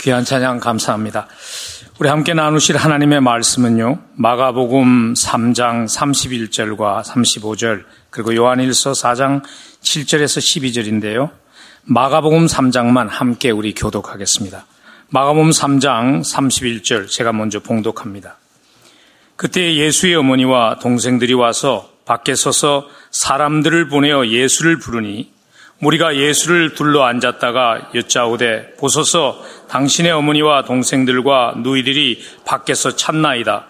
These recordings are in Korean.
귀한 찬양 감사합니다. 우리 함께 나누실 하나님의 말씀은요, 마가복음 3장 31절과 35절, 그리고 요한일서 4장 7절에서 12절인데요. 마가복음 3장만 함께 우리 교독하겠습니다. 마가복음 3장 31절, 제가 먼저 봉독합니다. 그때 예수의 어머니와 동생들이 와서 밖에 서서 사람들을 보내어 예수를 부르니 우리가 예수를 둘러 앉았다가 여짜오되 보소서 당신의 어머니와 동생들과 누이들이 밖에서 찾나이다.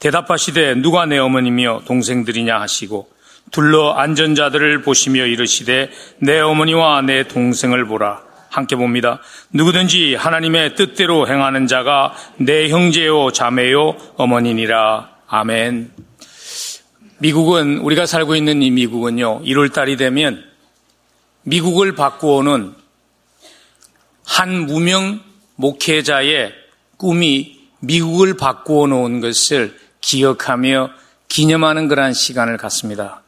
대답하시되 누가 내 어머니며 동생들이냐 하시고 둘러 앉은 자들을 보시며 이르시되 내 어머니와 내 동생을 보라. 함께 봅니다. 누구든지 하나님의 뜻대로 행하는 자가 내 형제요 자매요 어머니니라. 아멘. 미국은 우리가 살고 있는 이 미국은요. 1월 달이 되면 미국을 바꾸어는 한 무명 목회자의 꿈이 미국을 바꾸어 놓은 것을 기억하며 기념하는 그러한 시간을 갖습니다.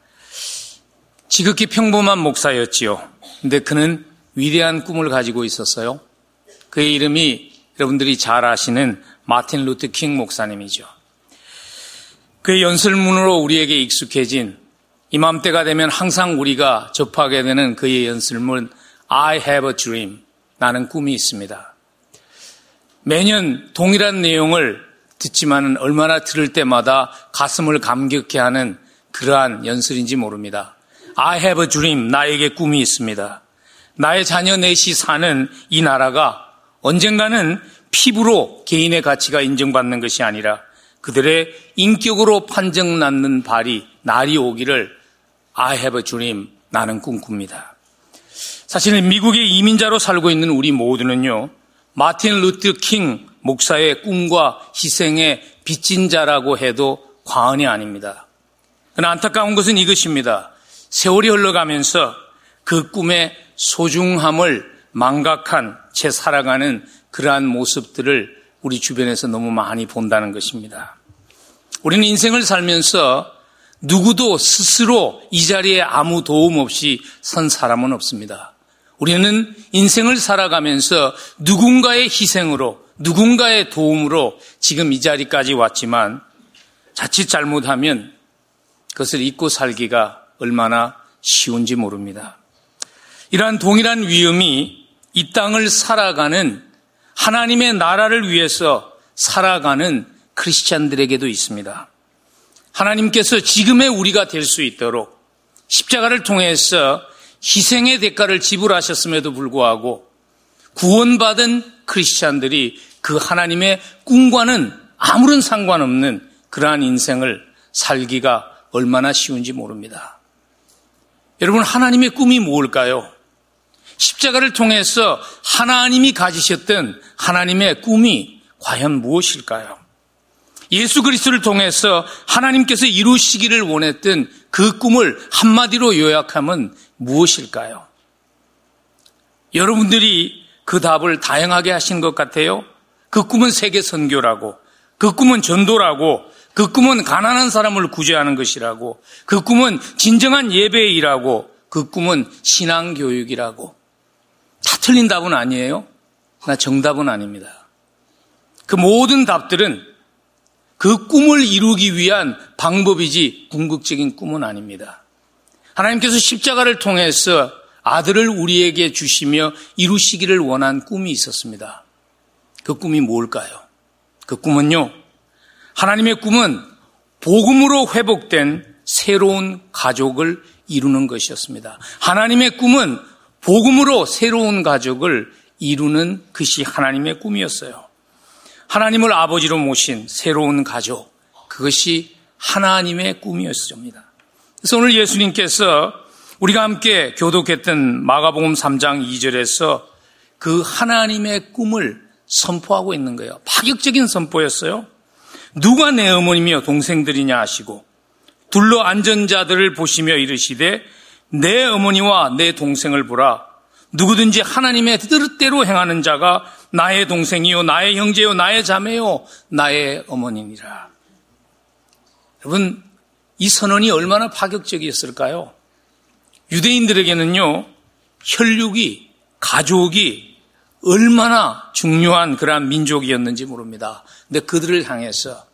지극히 평범한 목사였지요. 근데 그는 위대한 꿈을 가지고 있었어요. 그의 이름이 여러분들이 잘 아시는 마틴 루트 킹 목사님이죠. 그의 연설문으로 우리에게 익숙해진 이맘때가 되면 항상 우리가 접하게 되는 그의 연설문 I have a dream. 나는 꿈이 있습니다. 매년 동일한 내용을 듣지만은 얼마나 들을 때마다 가슴을 감격해 하는 그러한 연설인지 모릅니다. I have a dream. 나에게 꿈이 있습니다. 나의 자녀 넷이 사는 이 나라가 언젠가는 피부로 개인의 가치가 인정받는 것이 아니라 그들의 인격으로 판정받는 발이 날이 오기를 I have a dream. 나는 꿈꿉니다. 사실은 미국의 이민자로 살고 있는 우리 모두는요, 마틴 루트 킹 목사의 꿈과 희생에 빚진 자라고 해도 과언이 아닙니다. 그러나 안타까운 것은 이것입니다. 세월이 흘러가면서 그 꿈의 소중함을 망각한 채 살아가는 그러한 모습들을 우리 주변에서 너무 많이 본다는 것입니다. 우리는 인생을 살면서 누구도 스스로 이 자리에 아무 도움 없이 선 사람은 없습니다. 우리는 인생을 살아가면서 누군가의 희생으로, 누군가의 도움으로 지금 이 자리까지 왔지만 자칫 잘못하면 그것을 잊고 살기가 얼마나 쉬운지 모릅니다. 이러한 동일한 위험이 이 땅을 살아가는 하나님의 나라를 위해서 살아가는 크리스찬들에게도 있습니다. 하나님께서 지금의 우리가 될 수 있도록 십자가를 통해서 희생의 대가를 지불하셨음에도 불구하고 구원받은 크리스찬들이 그 하나님의 꿈과는 아무런 상관없는 그러한 인생을 살기가 얼마나 쉬운지 모릅니다. 여러분, 하나님의 꿈이 무엇일까요? 십자가를 통해서 하나님이 가지셨던 하나님의 꿈이 과연 무엇일까요? 예수 그리스도를 통해서 하나님께서 이루시기를 원했던 그 꿈을 한마디로 요약하면 무엇일까요? 여러분들이 그 답을 다양하게 하신 것 같아요. 그 꿈은 세계 선교라고, 그 꿈은 전도라고, 그 꿈은 가난한 사람을 구제하는 것이라고, 그 꿈은 진정한 예배이라고, 그 꿈은 신앙 교육이라고. 다 틀린 답은 아니에요. 나 정답은 아닙니다. 그 모든 답들은 그 꿈을 이루기 위한 방법이지 궁극적인 꿈은 아닙니다. 하나님께서 십자가를 통해서 아들을 우리에게 주시며 이루시기를 원한 꿈이 있었습니다. 그 꿈이 뭘까요? 그 꿈은요, 하나님의 꿈은 복음으로 회복된 새로운 가족을 이루는 것이었습니다. 하나님의 꿈은 복음으로 새로운 가족을 이루는 것이 하나님의 꿈이었어요. 하나님을 아버지로 모신 새로운 가족, 그것이 하나님의 꿈이었습니다. 그래서 오늘 예수님께서 우리가 함께 교독했던 마가복음 3장 2절에서 그 하나님의 꿈을 선포하고 있는 거예요. 파격적인 선포였어요. 누가 내 어머니며 동생들이냐 하시고 둘러 앉은 자들을 보시며 이르시되 내 어머니와 내 동생을 보라. 누구든지 하나님의 뜻대로 행하는 자가 나의 동생이요, 나의 형제요, 나의 자매요, 나의 어머니니라. 여러분, 이 선언이 얼마나 파격적이었을까요? 유대인들에게는요, 혈육이, 가족이 얼마나 중요한 그러한 민족이었는지 모릅니다. 근데 그들을 향해서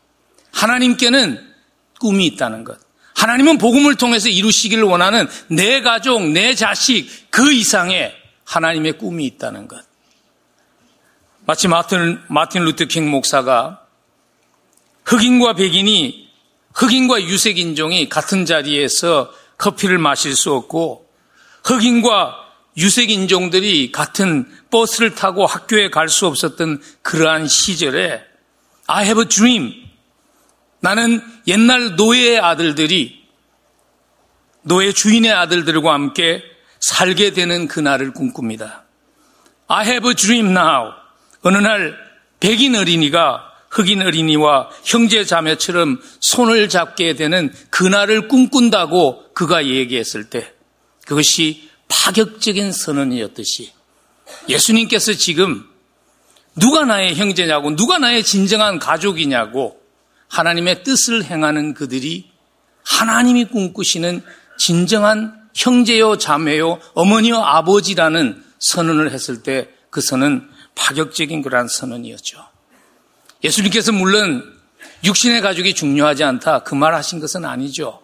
하나님께는 꿈이 있다는 것. 하나님은 복음을 통해서 이루시기를 원하는 내 가족, 내 자식, 그 이상의 하나님의 꿈이 있다는 것. 마치 마틴, 마틴 루트킹 목사가 흑인과 백인이 흑인과 유색 인종이 같은 자리에서 커피를 마실 수 없고 흑인과 유색 인종들이 같은 버스를 타고 학교에 갈 수 없었던 그러한 시절에 I have a dream. 나는 옛날 노예의 아들들이 노예 주인의 아들들과 함께 살게 되는 그날을 꿈꿉니다. I have a dream now. 어느 날 백인 어린이가 흑인 어린이와 형제 자매처럼 손을 잡게 되는 그날을 꿈꾼다고 그가 얘기했을 때 그것이 파격적인 선언이었듯이 예수님께서 지금 누가 나의 형제냐고 누가 나의 진정한 가족이냐고 하나님의 뜻을 행하는 그들이 하나님이 꿈꾸시는 진정한 형제요 자매요 어머니요 아버지라는 선언을 했을 때 그 선은 파격적인 그러한 선언이었죠. 예수님께서 물론 육신의 가족이 중요하지 않다 그 말 하신 것은 아니죠.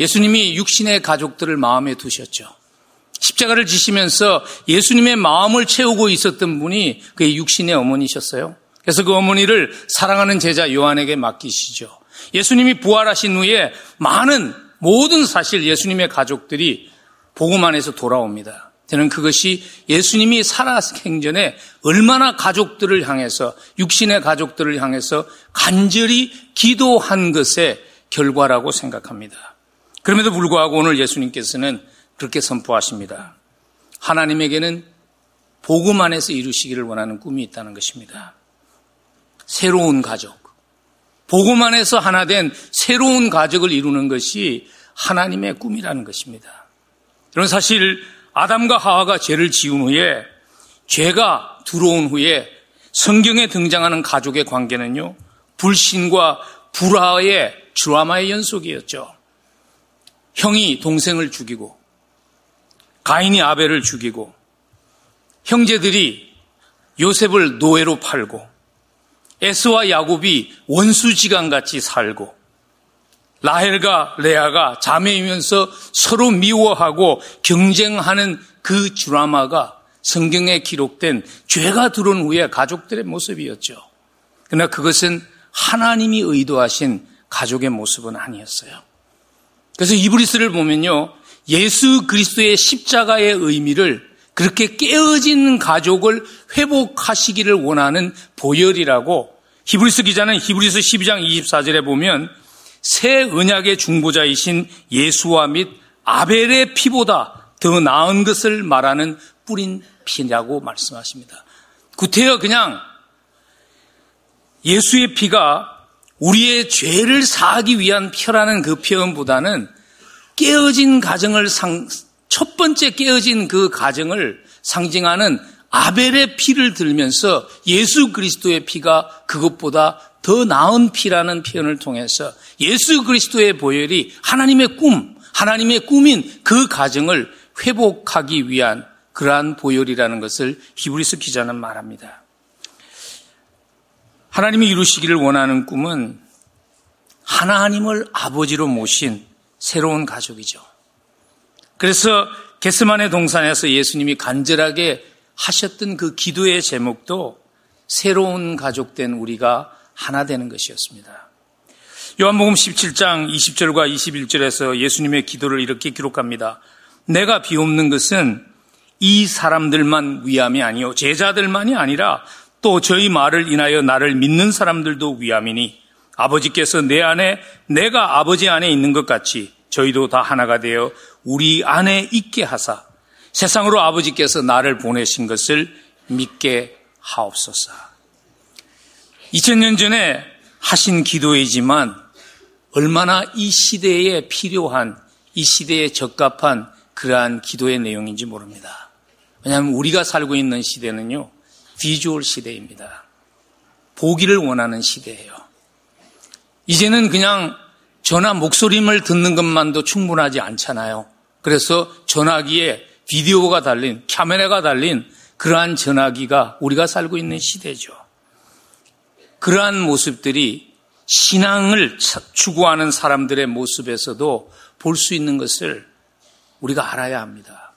예수님이 육신의 가족들을 마음에 두셨죠. 십자가를 지시면서 예수님의 마음을 채우고 있었던 분이 그의 육신의 어머니셨어요. 그래서 그 어머니를 사랑하는 제자 요한에게 맡기시죠. 예수님이 부활하신 후에 많은 모든 사실 예수님의 가족들이 복음 안에서 돌아옵니다. 저는 그것이 예수님이 살아생전에 얼마나 가족들을 향해서 육신의 가족들을 향해서 간절히 기도한 것의 결과라고 생각합니다. 그럼에도 불구하고 오늘 예수님께서는 그렇게 선포하십니다. 하나님에게는 복음 안에서 이루시기를 원하는 꿈이 있다는 것입니다. 새로운 가족. 복음 안에서 하나 된 새로운 가족을 이루는 것이 하나님의 꿈이라는 것입니다. 그런 사실 아담과 하와가 죄를 지은 후에 죄가 들어온 후에 성경에 등장하는 가족의 관계는요, 불신과 불화의 드라마의 연속이었죠. 형이 동생을 죽이고, 가인이 아벨을 죽이고, 형제들이 요셉을 노예로 팔고, 에스와 야곱이 원수지간 같이 살고, 라헬과 레아가 자매이면서 서로 미워하고 경쟁하는 그 드라마가 성경에 기록된 죄가 들어온 후에 가족들의 모습이었죠. 그러나 그것은 하나님이 의도하신 가족의 모습은 아니었어요. 그래서 이브리스를 보면요. 예수 그리스도의 십자가의 의미를 그렇게 깨어진 가족을 회복하시기를 원하는 보혈이라고 히브리서 기자는 히브리서 12장 24절에 보면 새 언약의 중보자이신 예수와 및 아벨의 피보다 더 나은 것을 말하는 뿌린 피냐고 말씀하십니다. 구태여 그냥 예수의 피가 우리의 죄를 사하기 위한 피라는 그 표현보다는 깨어진 가정을 상, 첫 번째 깨어진 그 가정을 상징하는 아벨의 피를 들면서 예수 그리스도의 피가 그것보다 더 나은 피라는 표현을 통해서 예수 그리스도의 보혈이 하나님의 꿈, 하나님의 꿈인 그 가정을 회복하기 위한 그러한 보혈이라는 것을 히브리스 기자는 말합니다. 하나님이 이루시기를 원하는 꿈은 하나님을 아버지로 모신 새로운 가족이죠. 그래서 게스만의 동산에서 예수님이 간절하게 하셨던 그 기도의 제목도 새로운 가족된 우리가 하나 되는 것이었습니다. 요한복음 17장 20절과 21절에서 예수님의 기도를 이렇게 기록합니다. 내가 비옵는 것은 이 사람들만 위함이 아니요 제자들만이 아니라 또 저희 말을 인하여 나를 믿는 사람들도 위함이니 아버지께서 내 안에 내가 아버지 안에 있는 것 같이 저희도 다 하나가 되어 우리 안에 있게 하사 세상으로 아버지께서 나를 보내신 것을 믿게 하옵소서. 2000년 전에 하신 기도이지만 얼마나 이 시대에 필요한 이 시대에 적합한 그러한 기도의 내용인지 모릅니다. 왜냐하면 우리가 살고 있는 시대는요, 비주얼 시대입니다. 보기를 원하는 시대예요. 이제는 그냥 전화 목소리를 듣는 것만도 충분하지 않잖아요. 그래서 전화기에 비디오가 달린, 카메라가 달린 그러한 전화기가 우리가 살고 있는 시대죠. 그러한 모습들이 신앙을 추구하는 사람들의 모습에서도 볼 수 있는 것을 우리가 알아야 합니다.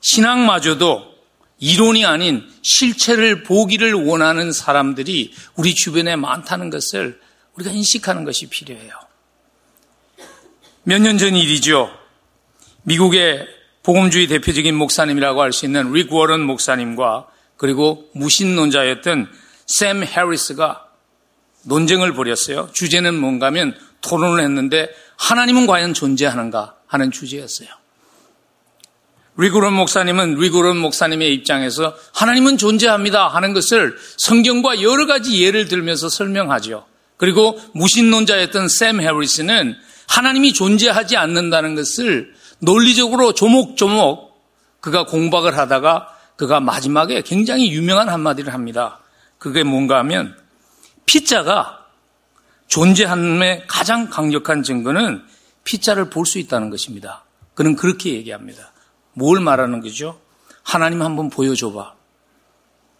신앙마저도 이론이 아닌 실체를 보기를 원하는 사람들이 우리 주변에 많다는 것을 우리가 인식하는 것이 필요해요. 몇 년 전 일이죠. 미국의 복음주의 대표적인 목사님이라고 할 수 있는 릭 워런 목사님과 그리고 무신론자였던 샘 해리스가 논쟁을 벌였어요. 주제는 뭔가 하면 토론을 했는데 하나님은 과연 존재하는가 하는 주제였어요. 리그론 목사님은 리그론 목사님의 입장에서 하나님은 존재합니다 하는 것을 성경과 여러 가지 예를 들면서 설명하죠. 그리고 무신론자였던 샘 해리스는 하나님이 존재하지 않는다는 것을 논리적으로 조목조목 그가 공박을 하다가 그가 마지막에 굉장히 유명한 한마디를 합니다. 그게 뭔가 하면 피자가 존재함의 가장 강력한 증거는 피자를 볼 수 있다는 것입니다. 그는 그렇게 얘기합니다. 뭘 말하는 거죠? 하나님 한번 보여줘봐.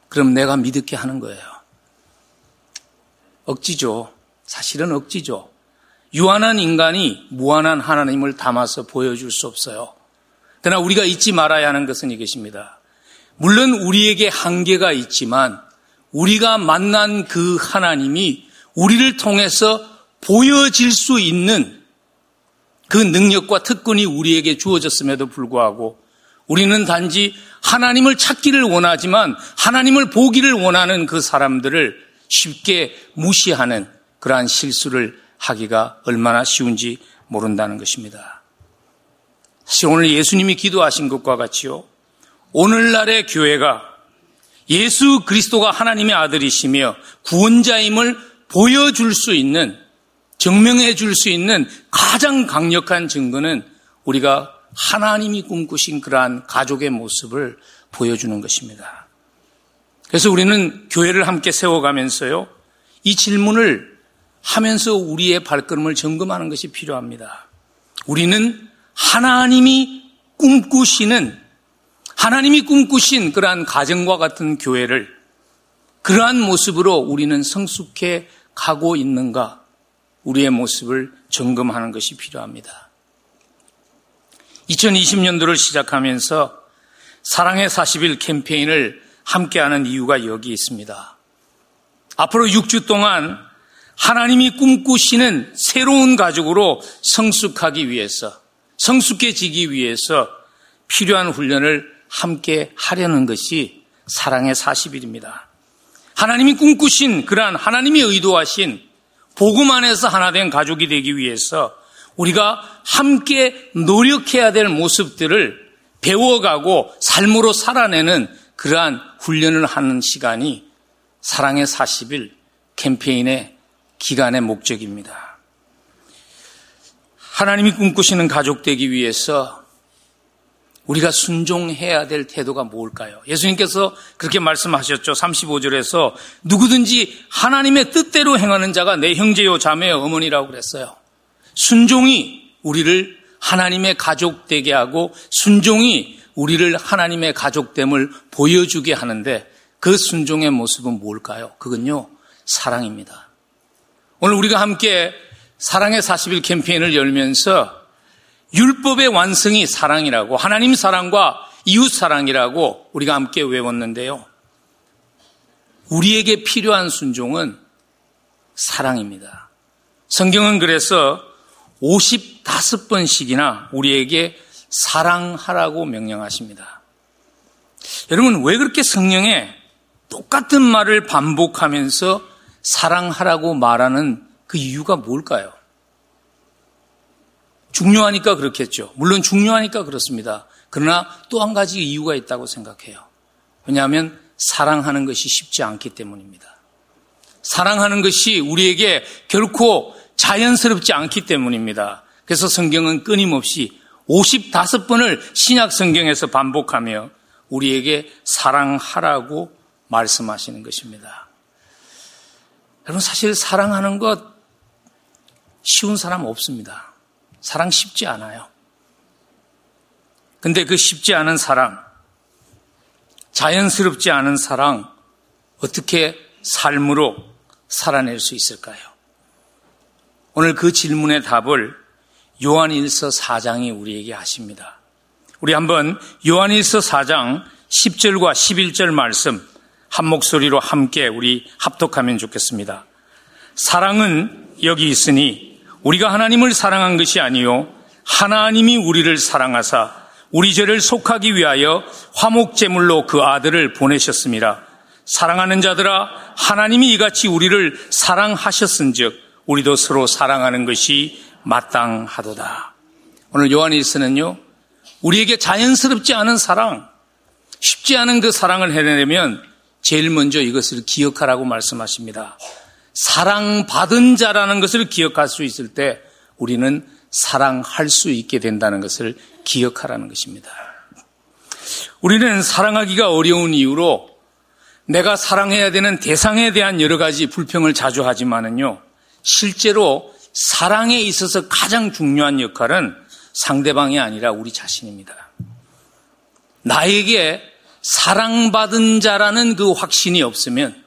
그럼 내가 믿게 하는 거예요. 억지죠. 사실은 억지죠. 유한한 인간이 무한한 하나님을 담아서 보여줄 수 없어요. 그러나 우리가 잊지 말아야 하는 것은 이것입니다. 물론 우리에게 한계가 있지만 우리가 만난 그 하나님이 우리를 통해서 보여질 수 있는 그 능력과 특권이 우리에게 주어졌음에도 불구하고 우리는 단지 하나님을 찾기를 원하지만 하나님을 보기를 원하는 그 사람들을 쉽게 무시하는 그러한 실수를 하기가 얼마나 쉬운지 모른다는 것입니다. 사실 오늘 예수님이 기도하신 것과 같이요. 오늘날의 교회가 예수 그리스도가 하나님의 아들이시며 구원자임을 보여줄 수 있는 증명해 줄 수 있는 가장 강력한 증거는 우리가 하나님이 꿈꾸신 그러한 가족의 모습을 보여주는 것입니다. 그래서 우리는 교회를 함께 세워가면서요, 이 질문을 하면서 우리의 발걸음을 점검하는 것이 필요합니다. 우리는 하나님이 꿈꾸시는 하나님이 꿈꾸신 그러한 가정과 같은 교회를 그러한 모습으로 우리는 성숙해 가고 있는가 우리의 모습을 점검하는 것이 필요합니다. 2020년도를 시작하면서 사랑의 40일 캠페인을 함께하는 이유가 여기 있습니다. 앞으로 6주 동안 하나님이 꿈꾸시는 새로운 가족으로 성숙하기 위해서, 성숙해지기 위해서 필요한 훈련을 함께 하려는 것이 사랑의 40일입니다. 하나님이 꿈꾸신 그러한 하나님이 의도하신 복음 안에서 하나 된 가족이 되기 위해서 우리가 함께 노력해야 될 모습들을 배워가고 삶으로 살아내는 그러한 훈련을 하는 시간이 사랑의 40일 캠페인의 기간의 목적입니다. 하나님이 꿈꾸시는 가족 되기 위해서 우리가 순종해야 될 태도가 뭘까요? 예수님께서 그렇게 말씀하셨죠. 35절에서 누구든지 하나님의 뜻대로 행하는 자가 내 형제요 자매요 어머니라고 그랬어요. 순종이 우리를 하나님의 가족 되게 하고 순종이 우리를 하나님의 가족됨을 보여주게 하는데 그 순종의 모습은 뭘까요? 그건요, 사랑입니다. 오늘 우리가 함께 사랑의 40일 캠페인을 열면서 율법의 완성이 사랑이라고 하나님 사랑과 이웃 사랑이라고 우리가 함께 외웠는데요. 우리에게 필요한 순종은 사랑입니다. 성경은 그래서 55번씩이나 우리에게 사랑하라고 명령하십니다. 여러분, 왜 그렇게 성령에 똑같은 말을 반복하면서 사랑하라고 말하는 그 이유가 뭘까요? 중요하니까 그렇겠죠. 물론 중요하니까 그렇습니다. 그러나 또 한 가지 이유가 있다고 생각해요. 왜냐하면 사랑하는 것이 쉽지 않기 때문입니다. 사랑하는 것이 우리에게 결코 자연스럽지 않기 때문입니다. 그래서 성경은 끊임없이 55번을 신약 성경에서 반복하며 우리에게 사랑하라고 말씀하시는 것입니다. 여러분 사실 사랑하는 것 쉬운 사람 없습니다. 사랑 쉽지 않아요. 근데 그 쉽지 않은 사랑, 자연스럽지 않은 사랑 어떻게 삶으로 살아낼 수 있을까요? 오늘 그 질문의 답을 요한일서 4장이 우리에게 하십니다. 우리 한번 요한일서 4장 10절과 11절 말씀 한 목소리로 함께 우리 합독하면 좋겠습니다. 사랑은 여기 있으니 우리가 하나님을 사랑한 것이 아니요 하나님이 우리를 사랑하사 우리 죄를 속하기 위하여 화목 제물로 그 아들을 보내셨습니다. 사랑하는 자들아 하나님이 이같이 우리를 사랑하셨은즉 우리도 서로 사랑하는 것이 마땅하도다. 오늘 요한일서는요 우리에게 자연스럽지 않은 사랑, 쉽지 않은 그 사랑을 해내려면 제일 먼저 이것을 기억하라고 말씀하십니다. 사랑받은 자라는 것을 기억할 수 있을 때 우리는 사랑할 수 있게 된다는 것을 기억하라는 것입니다. 우리는 사랑하기가 어려운 이유로 내가 사랑해야 되는 대상에 대한 여러 가지 불평을 자주 하지만은요, 실제로 사랑에 있어서 가장 중요한 역할은 상대방이 아니라 우리 자신입니다. 나에게 사랑받은 자라는 그 확신이 없으면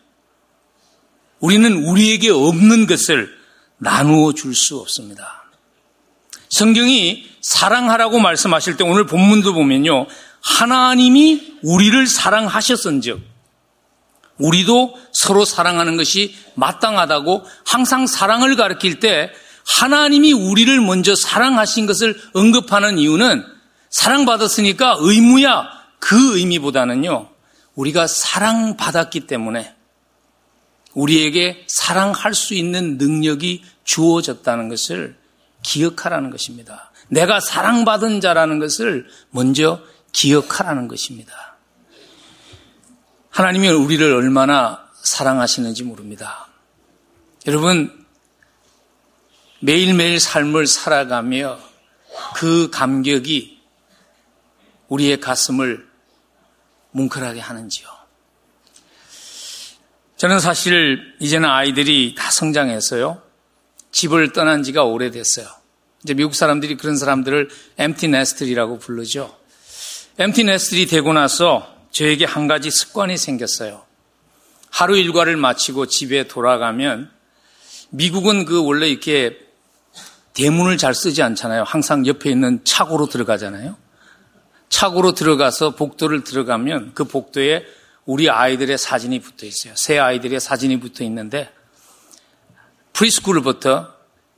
우리는 우리에게 없는 것을 나누어 줄 수 없습니다. 성경이 사랑하라고 말씀하실 때 오늘 본문도 보면요. 하나님이 우리를 사랑하셨은즉 우리도 서로 사랑하는 것이 마땅하다고 항상 사랑을 가르칠 때 하나님이 우리를 먼저 사랑하신 것을 언급하는 이유는 사랑받았으니까 의무야 그 의미보다는요, 우리가 사랑받았기 때문에 우리에게 사랑할 수 있는 능력이 주어졌다는 것을 기억하라는 것입니다. 내가 사랑받은 자라는 것을 먼저 기억하라는 것입니다. 하나님이 우리를 얼마나 사랑하시는지 모릅니다. 여러분, 매일매일 삶을 살아가며 그 감격이 우리의 가슴을 뭉클하게 하는지요. 저는 사실 이제는 아이들이 다 성장해서요. 집을 떠난 지가 오래됐어요. 이제 미국 사람들이 그런 사람들을 엠티 네스트리라고 부르죠. 엠티 네스트리 되고 나서 저에게 한 가지 습관이 생겼어요. 하루 일과를 마치고 집에 돌아가면 미국은 그 원래 이렇게 대문을 잘 쓰지 않잖아요. 항상 옆에 있는 차고로 들어가잖아요. 차고로 들어가서 복도를 들어가면 그 복도에 우리 아이들의 사진이 붙어 있어요. 새 아이들의 사진이 붙어 있는데 프리스쿨부터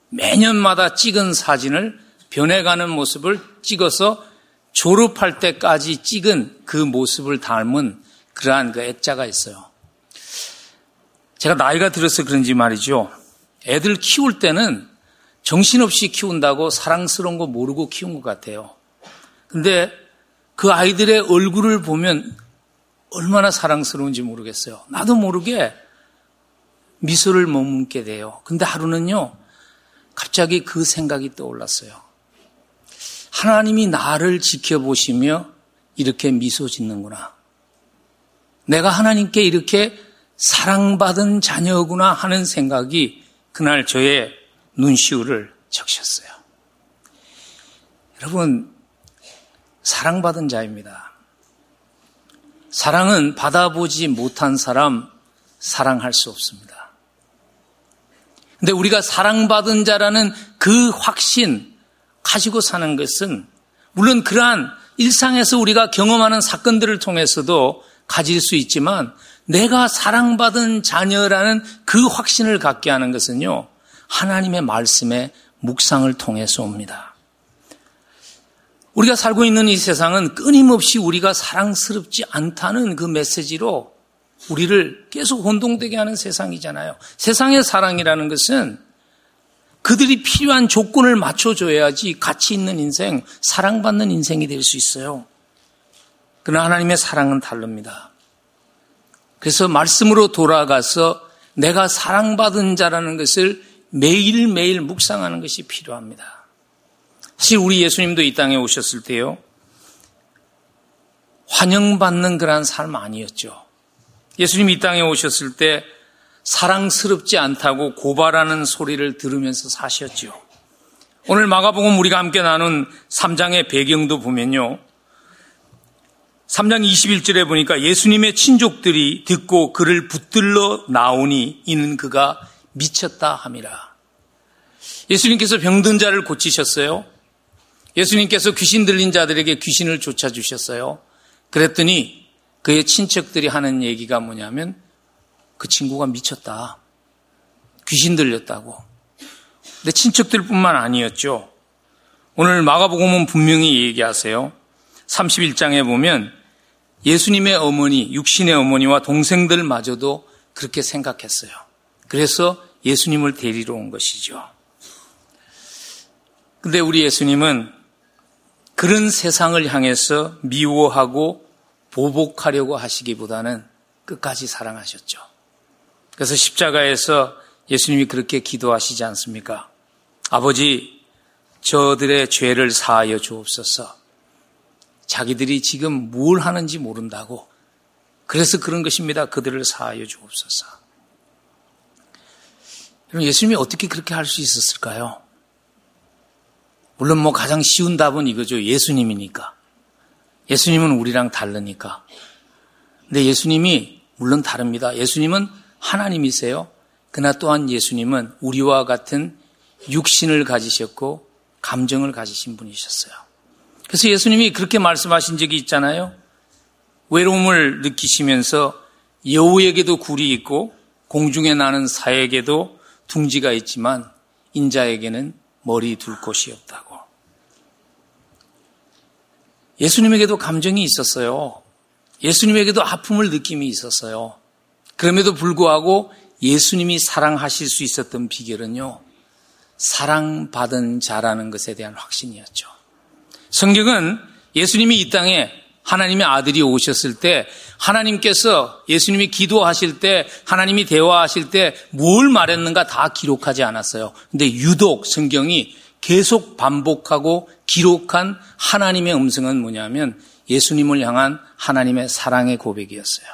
매년마다 찍은 사진을 변해가는 모습을 찍어서 졸업할 때까지 찍은 그 모습을 닮은 그러한 그 액자가 있어요. 제가 나이가 들어서 그런지 말이죠. 애들 키울 때는 정신없이 키운다고 사랑스러운 거 모르고 키운 것 같아요. 근데 그 아이들의 얼굴을 보면 얼마나 사랑스러운지 모르겠어요. 나도 모르게 미소를 머문게 돼요. 근데 하루는요, 갑자기 그 생각이 떠올랐어요. 하나님이 나를 지켜보시며 이렇게 미소 짓는구나. 내가 하나님께 이렇게 사랑받은 자녀구나 하는 생각이 그날 저의 눈시울을 적셨어요. 여러분, 사랑받은 자입니다. 사랑은 받아보지 못한 사람 사랑할 수 없습니다. 근데 우리가 사랑받은 자라는 그 확신 가지고 사는 것은 물론 그러한 일상에서 우리가 경험하는 사건들을 통해서도 가질 수 있지만 내가 사랑받은 자녀라는 그 확신을 갖게 하는 것은요, 하나님의 말씀의 묵상을 통해서 옵니다. 우리가 살고 있는 이 세상은 끊임없이 우리가 사랑스럽지 않다는 그 메시지로 우리를 계속 혼동되게 하는 세상이잖아요. 세상의 사랑이라는 것은 그들이 필요한 조건을 맞춰줘야지 가치 있는 인생, 사랑받는 인생이 될 수 있어요. 그러나 하나님의 사랑은 다릅니다. 그래서 말씀으로 돌아가서 내가 사랑받은 자라는 것을 매일매일 묵상하는 것이 필요합니다. 사실 우리 예수님도 이 땅에 오셨을 때요. 환영받는 그러한 삶 아니었죠. 예수님이 이 땅에 오셨을 때 사랑스럽지 않다고 고발하는 소리를 들으면서 사셨죠. 오늘 마가복음 우리가 함께 나눈 3장의 배경도 보면요. 3장 21절에 보니까 예수님의 친족들이 듣고 그를 붙들러 나오니 이는 그가 미쳤다 함이라. 예수님께서 병든 자를 고치셨어요. 예수님께서 귀신 들린 자들에게 귀신을 쫓아주셨어요. 그랬더니 그의 친척들이 하는 얘기가 뭐냐면 그 친구가 미쳤다. 귀신 들렸다고. 근데 친척들뿐만 아니었죠. 오늘 마가복음은 분명히 얘기하세요. 31장에 보면 예수님의 어머니, 육신의 어머니와 동생들마저도 그렇게 생각했어요. 그래서 예수님을 데리러 온 것이죠. 근데 우리 예수님은 그런 세상을 향해서 미워하고 보복하려고 하시기보다는 끝까지 사랑하셨죠. 그래서 십자가에서 예수님이 그렇게 기도하시지 않습니까? 아버지, 저들의 죄를 사하여 주옵소서. 자기들이 지금 뭘 하는지 모른다고. 그래서 그런 것입니다. 그들을 사하여 주옵소서. 예수님이 어떻게 그렇게 할 수 있었을까요? 물론 뭐 가장 쉬운 답은 이거죠. 예수님이니까. 예수님은 우리랑 다르니까. 근데 예수님이 물론 다릅니다. 예수님은 하나님이세요. 그러나 또한 예수님은 우리와 같은 육신을 가지셨고 감정을 가지신 분이셨어요. 그래서 예수님이 그렇게 말씀하신 적이 있잖아요. 외로움을 느끼시면서 여우에게도 굴이 있고 공중에 나는 사에게도 둥지가 있지만 인자에게는 머리 둘 곳이 없다고. 예수님에게도 감정이 있었어요. 예수님에게도 아픔을 느낌이 있었어요. 그럼에도 불구하고 예수님이 사랑하실 수 있었던 비결은요, 사랑받은 자라는 것에 대한 확신이었죠. 성경은 예수님이 이 땅에 하나님의 아들이 오셨을 때 하나님께서 예수님이 기도하실 때 하나님이 대화하실 때 뭘 말했는가 다 기록하지 않았어요. 근데 유독 성경이 계속 반복하고 기록한 하나님의 음성은 뭐냐면 예수님을 향한 하나님의 사랑의 고백이었어요.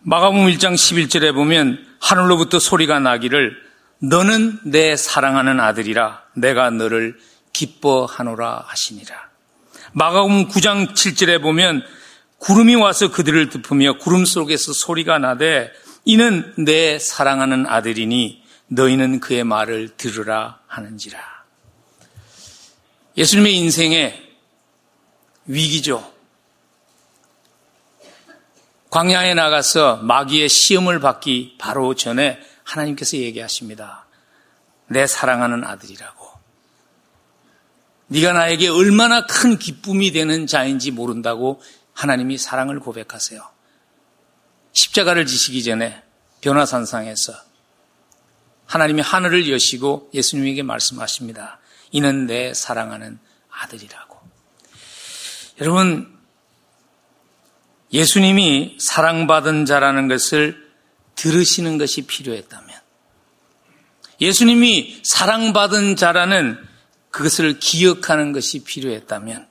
마가복음 1장 11절에 보면 하늘로부터 소리가 나기를 너는 내 사랑하는 아들이라 내가 너를 기뻐하노라 하시니라. 마가복음 9장 7절에 보면 구름이 와서 그들을 덮으며 구름 속에서 소리가 나되 이는 내 사랑하는 아들이니 너희는 그의 말을 들으라 하는지라. 예수님의 인생의 위기죠. 광야에 나가서 마귀의 시험을 받기 바로 전에 하나님께서 얘기하십니다. 내 사랑하는 아들이라고. 네가 나에게 얼마나 큰 기쁨이 되는 자인지 모른다고 하나님이 사랑을 고백하세요. 십자가를 지시기 전에 변화산상에서 하나님이 하늘을 여시고 예수님에게 말씀하십니다. 이는 내 사랑하는 아들이라고. 여러분, 예수님이 사랑받은 자라는 것을 들으시는 것이 필요했다면, 예수님이 사랑받은 자라는 그것을 기억하는 것이 필요했다면,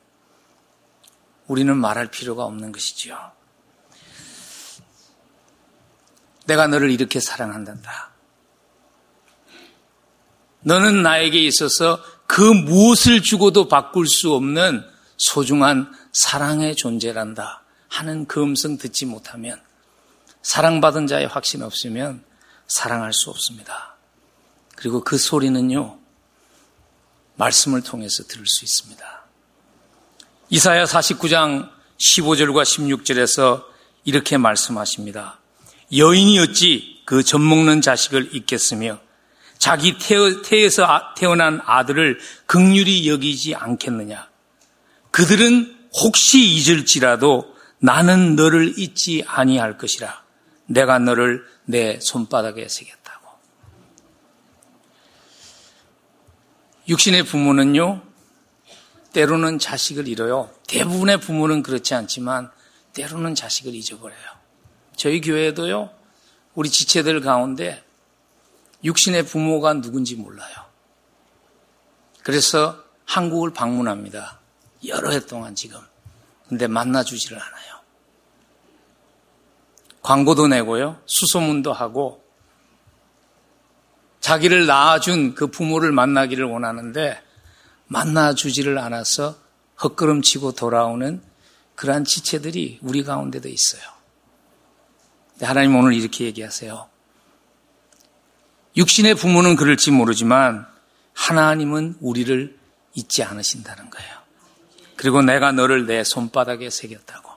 우리는 말할 필요가 없는 것이지요. 내가 너를 이렇게 사랑한단다. 너는 나에게 있어서 그 무엇을 주고도 바꿀 수 없는 소중한 사랑의 존재란다 하는 그 음성 듣지 못하면 사랑받은 자의 확신 없으면 사랑할 수 없습니다. 그리고 그 소리는요, 말씀을 통해서 들을 수 있습니다. 이사야 49장 15절과 16절에서 이렇게 말씀하십니다. 여인이 어찌 그 젖먹는 자식을 잊겠으며 자기 태에서 아, 태어난 아들을 극률이 여기지 않겠느냐. 그들은 혹시 잊을지라도 나는 너를 잊지 아니할 것이라. 내가 너를 내 손바닥에 새겼다고. 육신의 부모는요, 때로는 자식을 잃어요. 대부분의 부모는 그렇지 않지만 때로는 자식을 잊어버려요. 저희 교회도요, 우리 지체들 가운데 육신의 부모가 누군지 몰라요. 그래서 한국을 방문합니다. 여러 해 동안 지금. 근데 만나주지를 않아요. 광고도 내고요. 수소문도 하고 자기를 낳아준 그 부모를 만나기를 원하는데 만나주지를 않아서 헛걸음치고 돌아오는 그러한 지체들이 우리 가운데도 있어요. 하나님 오늘 이렇게 얘기하세요. 육신의 부모는 그럴지 모르지만 하나님은 우리를 잊지 않으신다는 거예요. 그리고 내가 너를 내 손바닥에 새겼다고.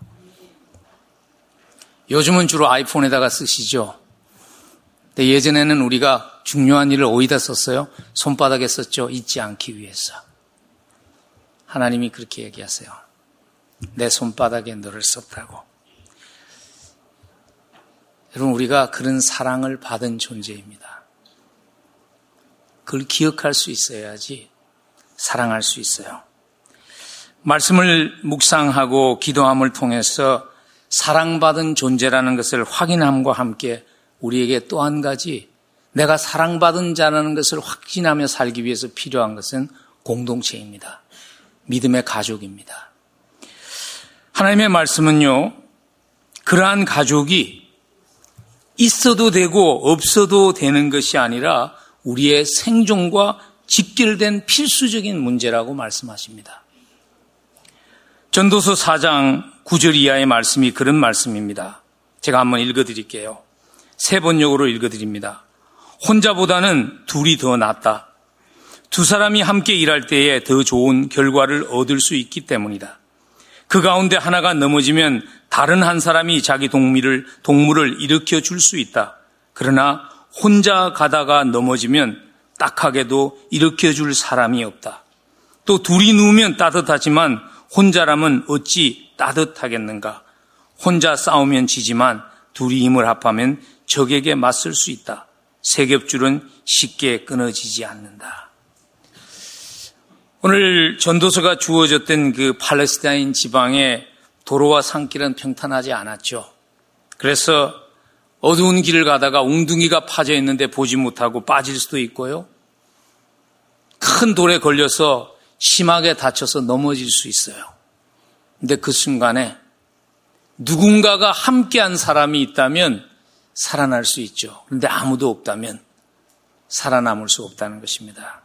요즘은 주로 아이폰에다가 쓰시죠. 근데 예전에는 우리가 중요한 일을 어디다 썼어요? 손바닥에 썼죠. 잊지 않기 위해서. 하나님이 그렇게 얘기하세요. 내 손바닥에 너를 썼다고. 여러분, 우리가 그런 사랑을 받은 존재입니다. 그걸 기억할 수 있어야지 사랑할 수 있어요. 말씀을 묵상하고 기도함을 통해서 사랑받은 존재라는 것을 확인함과 함께 우리에게 또 한 가지 내가 사랑받은 자라는 것을 확신하며 살기 위해서 필요한 것은 공동체입니다. 믿음의 가족입니다. 하나님의 말씀은요, 그러한 가족이 있어도 되고 없어도 되는 것이 아니라 우리의 생존과 직결된 필수적인 문제라고 말씀하십니다. 전도서 4장 9절 이하의 말씀이 그런 말씀입니다. 제가 한번 읽어드릴게요. 세 번역으로 읽어드립니다. 혼자보다는 둘이 더 낫다. 두 사람이 함께 일할 때에 더 좋은 결과를 얻을 수 있기 때문이다. 그 가운데 하나가 넘어지면 다른 한 사람이 자기 동물을, 동물을 일으켜 줄 수 있다. 그러나 혼자 가다가 넘어지면 딱하게도 일으켜 줄 사람이 없다. 또 둘이 누우면 따뜻하지만 혼자라면 어찌 따뜻하겠는가? 혼자 싸우면 지지만 둘이 힘을 합하면 적에게 맞설 수 있다. 세겹줄은 쉽게 끊어지지 않는다. 오늘 전도서가 주어졌던 그 팔레스타인 지방의 도로와 산길은 평탄하지 않았죠. 그래서 어두운 길을 가다가 웅둥이가 파져 있는데 보지 못하고 빠질 수도 있고요. 큰 돌에 걸려서 심하게 다쳐서 넘어질 수 있어요. 근데 그 순간에 누군가가 함께한 사람이 있다면 살아날 수 있죠. 그런데 아무도 없다면 살아남을 수 없다는 것입니다.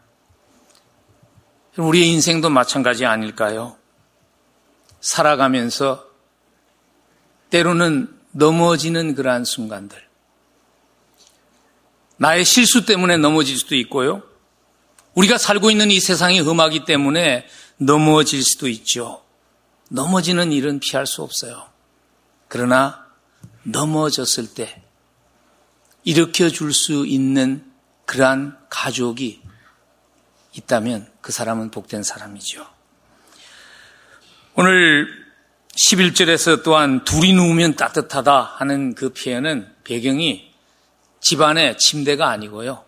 우리의 인생도 마찬가지 아닐까요? 살아가면서 때로는 넘어지는 그러한 순간들. 나의 실수 때문에 넘어질 수도 있고요. 우리가 살고 있는 이 세상이 험하기 때문에 넘어질 수도 있죠. 넘어지는 일은 피할 수 없어요. 그러나 넘어졌을 때 일으켜 줄 수 있는 그러한 가족이 있다면 그 사람은 복된 사람이죠. 오늘 11절에서 또한 둘이 누우면 따뜻하다 하는 그 표현은 배경이 집안의 침대가 아니고요.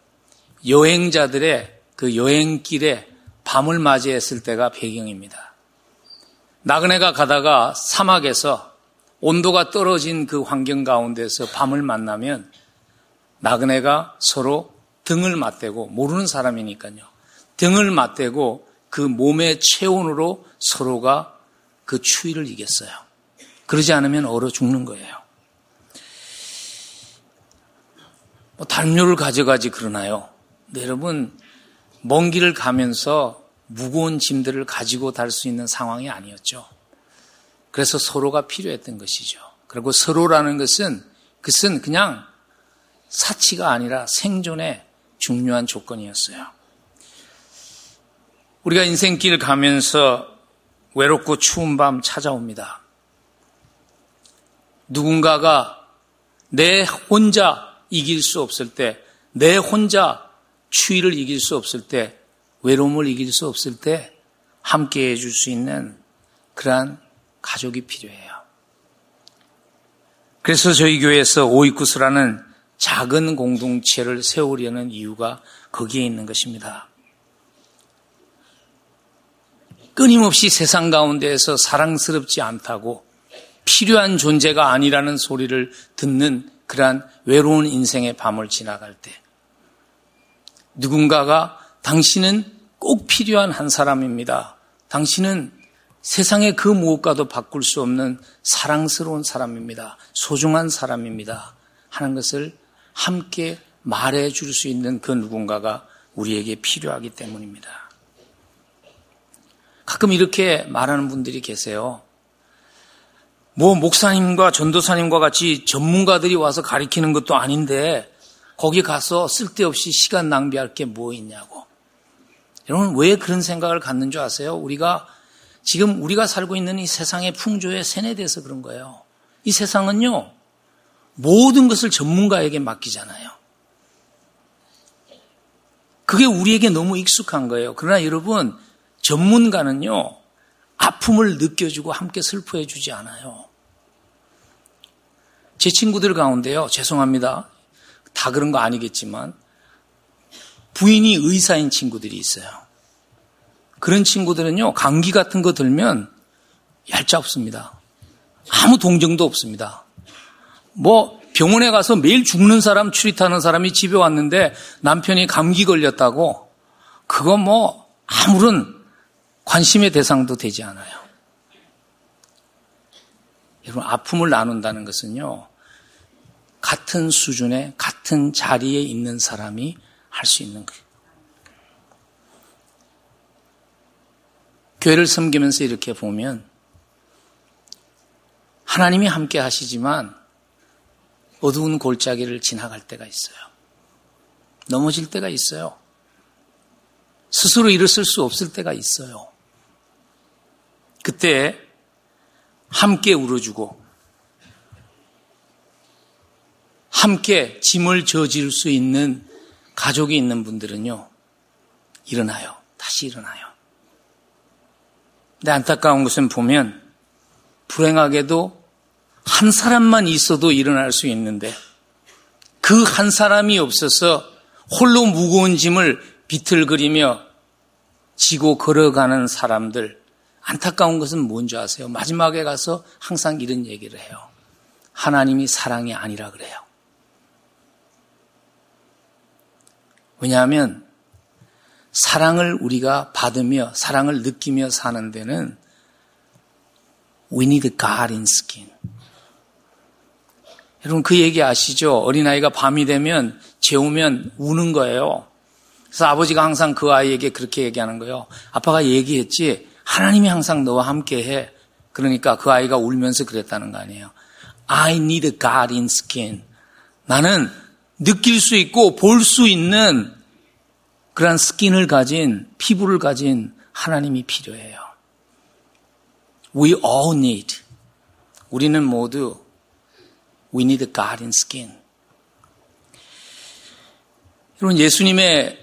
여행자들의 그 여행길에 밤을 맞이했을 때가 배경입니다. 나그네가 가다가 사막에서 온도가 떨어진 그 환경 가운데서 밤을 만나면 나그네가 서로 등을 맞대고 모르는 사람이니까요. 등을 맞대고 그 몸의 체온으로 서로가 그 추위를 이겼어요. 그러지 않으면 얼어 죽는 거예요. 뭐 담요를 가져가지 그러나요? 네, 여러분 먼 길을 가면서 무거운 짐들을 가지고 달 수 있는 상황이 아니었죠. 그래서 서로가 필요했던 것이죠. 그리고 서로라는 것은 그것은 그냥 사치가 아니라 생존의 중요한 조건이었어요. 우리가 인생길 가면서 외롭고 추운 밤 찾아옵니다. 누군가가 내 혼자 이길 수 없을 때, 내 혼자 추위를 이길 수 없을 때, 외로움을 이길 수 없을 때 함께 해줄 수 있는 그러한 가족이 필요해요. 그래서 저희 교회에서 오이쿠스라는 작은 공동체를 세우려는 이유가 거기에 있는 것입니다. 끊임없이 세상 가운데에서 사랑스럽지 않다고 필요한 존재가 아니라는 소리를 듣는 그러한 외로운 인생의 밤을 지나갈 때 누군가가 당신은 꼭 필요한 한 사람입니다. 당신은 세상의 그 무엇과도 바꿀 수 없는 사랑스러운 사람입니다. 소중한 사람입니다. 하는 것을 함께 말해 줄 수 있는 그 누군가가 우리에게 필요하기 때문입니다. 가끔 이렇게 말하는 분들이 계세요. 뭐 목사님과 전도사님과 같이 전문가들이 와서 가리키는 것도 아닌데 거기 가서 쓸데없이 시간 낭비할 게 뭐 있냐고. 여러분 왜 그런 생각을 갖는 줄 아세요? 우리가 지금 우리가 살고 있는 이 세상의 풍조에 세뇌돼서 그런 거예요. 이 세상은요 모든 것을 전문가에게 맡기잖아요. 그게 우리에게 너무 익숙한 거예요. 그러나 여러분 전문가는요 아픔을 느껴주고 함께 슬퍼해 주지 않아요. 제 친구들 가운데요 죄송합니다. 다 그런 거 아니겠지만 부인이 의사인 친구들이 있어요. 그런 친구들은요, 감기 같은 거 들면 얄짜 없습니다. 아무 동정도 없습니다. 뭐 병원에 가서 매일 죽는 사람 출입하는 사람이 집에 왔는데 남편이 감기 걸렸다고 그거 뭐 아무런 관심의 대상도 되지 않아요. 여러분 아픔을 나눈다는 것은요 같은 수준의 같은 자리에 있는 사람이 할 수 있는 거예요. 교회를 섬기면서 이렇게 보면 하나님이 함께 하시지만 어두운 골짜기를 지나갈 때가 있어요. 넘어질 때가 있어요. 스스로 일어설 수 없을 때가 있어요. 그때 함께 울어주고 함께 짐을 저질 수 있는 가족이 있는 분들은요, 일어나요. 다시 일어나요. 근데 안타까운 것은 보면, 불행하게도 한 사람만 있어도 일어날 수 있는데, 그 한 사람이 없어서 홀로 무거운 짐을 비틀거리며 지고 걸어가는 사람들, 안타까운 것은 뭔지 아세요? 마지막에 가서 항상 이런 얘기를 해요. 하나님이 사랑이 아니라 그래요. 왜냐하면 사랑을 우리가 받으며 사랑을 느끼며 사는 데는 we need God in skin. 여러분 그 얘기 아시죠? 어린아이가 밤이 되면 재우면 우는 거예요. 그래서 아버지가 항상 그 아이에게 그렇게 얘기하는 거예요. 아빠가 얘기했지 하나님이 항상 너와 함께 해. 그러니까 그 아이가 울면서 그랬다는 거 아니에요. I need God in skin. 나는 느낄 수 있고 볼 수 있는 그러한 스킨을 가진 피부를 가진 하나님이 필요해요. We all need. 우리는 모두 we need God in skin. 여러분 예수님의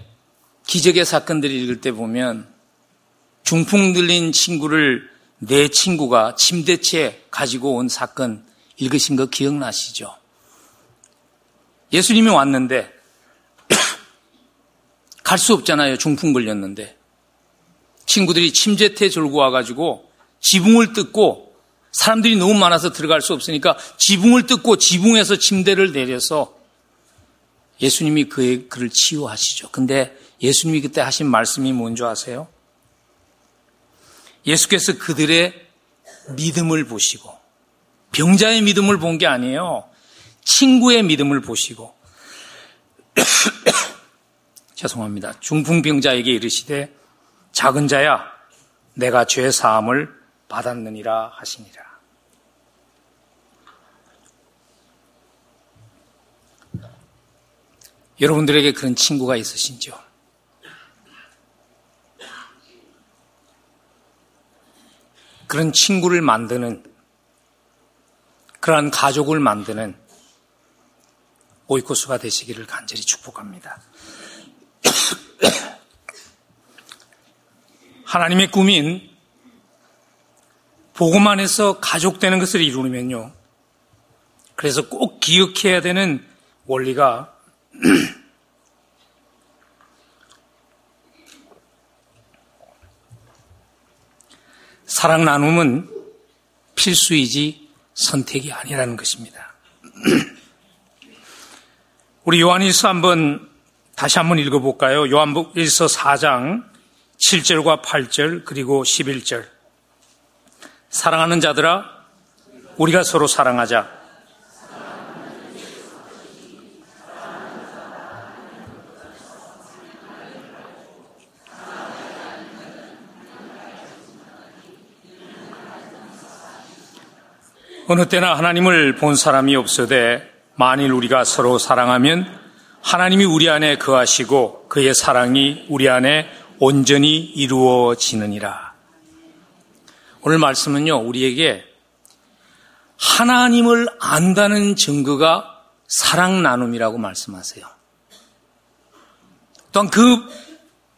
기적의 사건들을 읽을 때 보면 중풍 들린 친구를 내 친구가 침대채 가지고 온 사건 읽으신 거 기억나시죠? 예수님이 왔는데 갈 수 없잖아요. 중풍 걸렸는데. 친구들이 침제태 졸고 와가지고 지붕을 뜯고 사람들이 너무 많아서 들어갈 수 없으니까 지붕을 뜯고 지붕에서 침대를 내려서 예수님이 그의 그를 치유하시죠. 근데 예수님이 그때 하신 말씀이 뭔지 아세요? 예수께서 그들의 믿음을 보시고 병자의 믿음을 본 게 아니에요. 친구의 믿음을 보시고 죄송합니다. 중풍병자에게 이르시되 작은 자야 내가 죄 사함을 받았느니라 하시니라. 여러분들에게 그런 친구가 있으신지요? 그런 친구를 만드는 그러한 가족을 만드는 오이코스가 되시기를 간절히 축복합니다. 하나님의 꿈인 복음 안에서 가족 되는 것을 이루면요. 그래서 꼭 기억해야 되는 원리가 사랑 나눔은 필수이지 선택이 아니라는 것입니다. 우리 요한일서 한번 다시 한번 읽어볼까요? 요한일서 4장 7절과 8절 그리고 11절 사랑하는 자들아 우리가 서로 사랑하자. 어느 때나 하나님을 본 사람이 없어되 만일 우리가 서로 사랑하면 하나님이 우리 안에 거하시고 그의 사랑이 우리 안에 온전히 이루어지느니라. 오늘 말씀은요, 우리에게 하나님을 안다는 증거가 사랑 나눔이라고 말씀하세요. 또한 그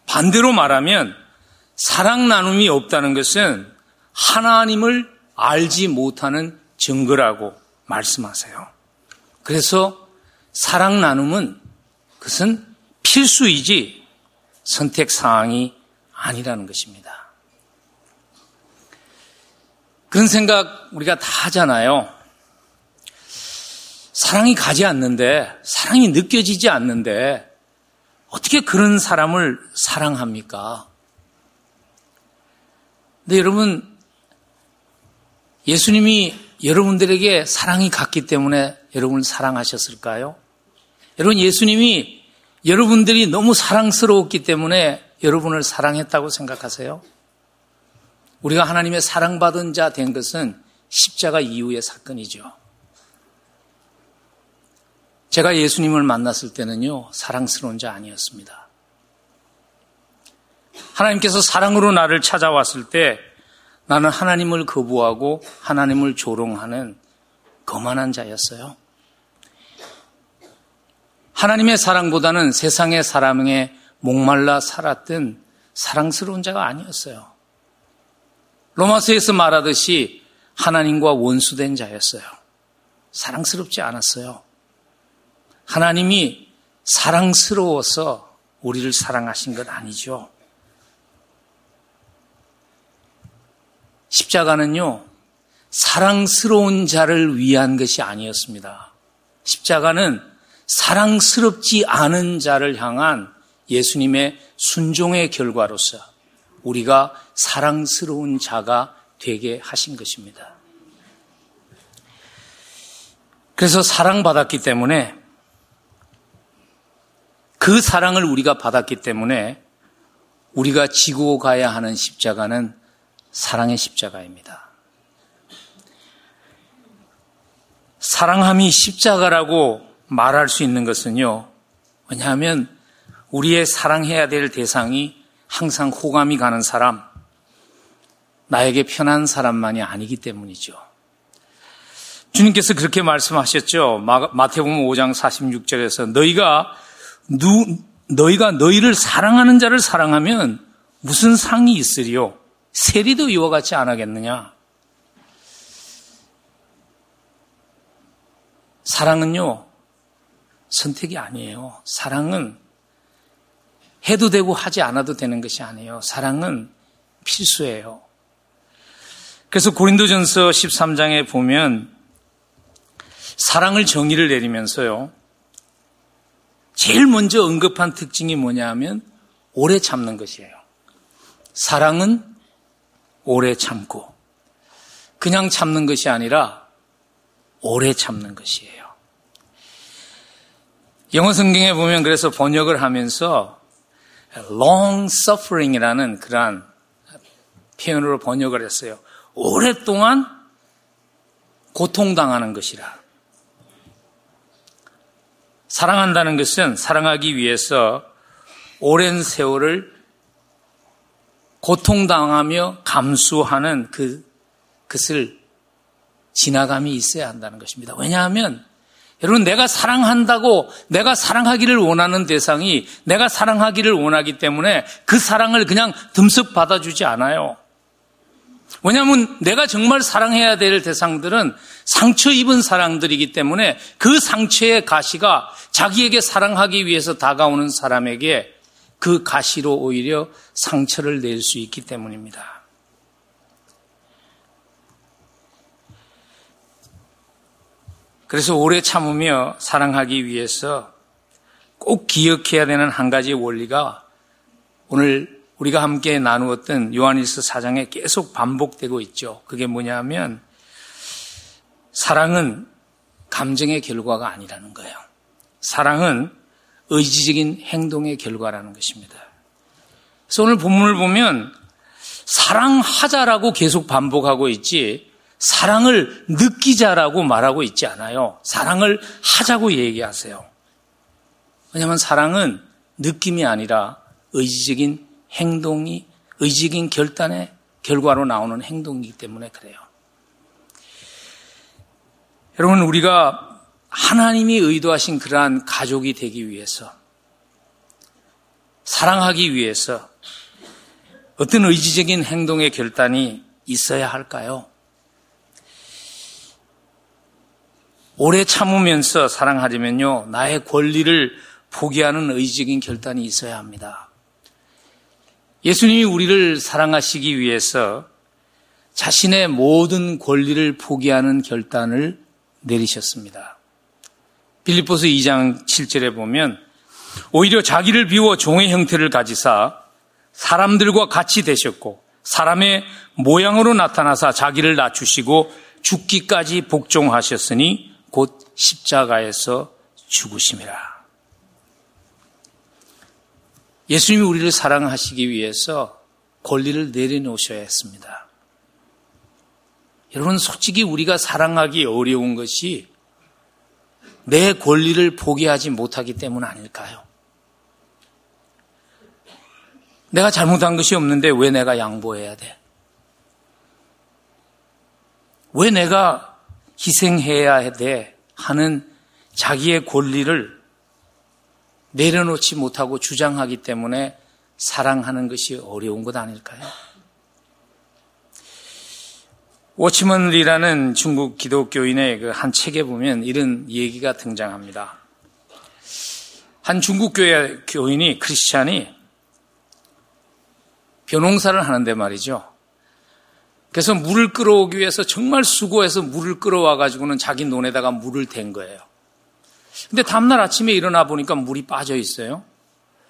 반대로 말하면 사랑 나눔이 없다는 것은 하나님을 알지 못하는 증거라고 말씀하세요. 그래서 사랑 나눔은 그것은 필수이지 선택 사항이 아니라는 것입니다. 그런 생각 우리가 다 하잖아요. 사랑이 가지 않는데, 사랑이 느껴지지 않는데, 어떻게 그런 사람을 사랑합니까? 근데 여러분, 예수님이 여러분들에게 사랑이 갔기 때문에 여러분을 사랑하셨을까요? 여러분, 예수님이 여러분들이 너무 사랑스러웠기 때문에 여러분을 사랑했다고 생각하세요? 우리가 하나님의 사랑받은 자 된 것은 십자가 이후의 사건이죠. 제가 예수님을 만났을 때는요, 사랑스러운 자 아니었습니다. 하나님께서 사랑으로 나를 찾아왔을 때 나는 하나님을 거부하고 하나님을 조롱하는 거만한 자였어요. 하나님의 사랑보다는 세상의 사랑에 목말라 살았던 사랑스러운 자가 아니었어요. 로마서에서 말하듯이 하나님과 원수된 자였어요. 사랑스럽지 않았어요. 하나님이 사랑스러워서 우리를 사랑하신 것 아니죠. 십자가는요, 사랑스러운 자를 위한 것이 아니었습니다. 십자가는 사랑스럽지 않은 자를 향한 예수님의 순종의 결과로서 우리가 사랑스러운 자가 되게 하신 것입니다. 그래서 사랑받았기 때문에 그 사랑을 우리가 받았기 때문에 우리가 지고 가야 하는 십자가는 사랑의 십자가입니다. 사랑함이 십자가라고 말할 수 있는 것은요. 왜냐하면 우리의 사랑해야 될 대상이 항상 호감이 가는 사람, 나에게 편한 사람만이 아니기 때문이죠. 주님께서 그렇게 말씀하셨죠. 마태복음 5장 46절에서 너희가 누, 너희가 너희를 사랑하는 자를 사랑하면 무슨 상이 있으리요? 세리도 이와 같이 안 하겠느냐? 사랑은요, 선택이 아니에요. 사랑은 해도 되고 하지 않아도 되는 것이 아니에요. 사랑은 필수예요. 그래서 고린도전서 13장에 보면 사랑을 정의를 내리면서요. 제일 먼저 언급한 특징이 뭐냐 하면 오래 참는 것이에요. 사랑은 오래 참고 그냥 참는 것이 아니라 오래 참는 것이에요. 영어 성경에 보면 그래서 번역을 하면서 long suffering이라는 그러한 표현으로 번역을 했어요. 오랫동안 고통당하는 것이라. 사랑한다는 것은 사랑하기 위해서 오랜 세월을 고통당하며 감수하는 그, 것을 지나감이 있어야 한다는 것입니다. 왜냐하면 여러분, 내가 사랑한다고 내가 사랑하기를 원하는 대상이 내가 사랑하기를 원하기 때문에 그 사랑을 그냥 듬석 받아주지 않아요. 왜냐하면 내가 정말 사랑해야 될 대상들은 상처 입은 사랑들이기 때문에 그 상처의 가시가 자기에게 사랑하기 위해서 다가오는 사람에게 그 가시로 오히려 상처를 낼 수 있기 때문입니다. 그래서 오래 참으며 사랑하기 위해서 꼭 기억해야 되는 한 가지 원리가 오늘 우리가 함께 나누었던 요한일서 4장에 계속 반복되고 있죠. 그게 뭐냐면 사랑은 감정의 결과가 아니라는 거예요. 사랑은 의지적인 행동의 결과라는 것입니다. 그래서 오늘 본문을 보면 사랑하자라고 계속 반복하고 있지 사랑을 느끼자라고 말하고 있지 않아요. 사랑을 하자고 얘기하세요. 왜냐하면 사랑은 느낌이 아니라 의지적인 행동이, 의지적인 결단의 결과로 나오는 행동이기 때문에 그래요. 여러분, 우리가 하나님이 의도하신 그러한 가족이 되기 위해서, 사랑하기 위해서 어떤 의지적인 행동의 결단이 있어야 할까요? 오래 참으면서 사랑하려면요, 나의 권리를 포기하는 의지적인 결단이 있어야 합니다. 예수님이 우리를 사랑하시기 위해서 자신의 모든 권리를 포기하는 결단을 내리셨습니다. 빌립보서 2장 7절에 보면 오히려 자기를 비워 종의 형태를 가지사 사람들과 같이 되셨고 사람의 모양으로 나타나사 자기를 낮추시고 죽기까지 복종하셨으니 곧 십자가에서 죽으심이라. 예수님이 우리를 사랑하시기 위해서 권리를 내려놓으셔야 했습니다. 여러분, 솔직히 우리가 사랑하기 어려운 것이 내 권리를 포기하지 못하기 때문 아닐까요? 내가 잘못한 것이 없는데 왜 내가 양보해야 돼? 왜 내가 희생해야 돼? 하는 자기의 권리를 내려놓지 못하고 주장하기 때문에 사랑하는 것이 어려운 것 아닐까요? 워치먼 리라는 중국 기독교인의 그 한 책에 보면 이런 얘기가 등장합니다. 한 중국 교회 교인이 크리스찬이 벼농사를 하는데 말이죠. 그래서 물을 끌어오기 위해서 정말 수고해서 물을 끌어와 가지고는 자기 논에다가 물을 댄 거예요. 근데 다음날 아침에 일어나 보니까 물이 빠져 있어요.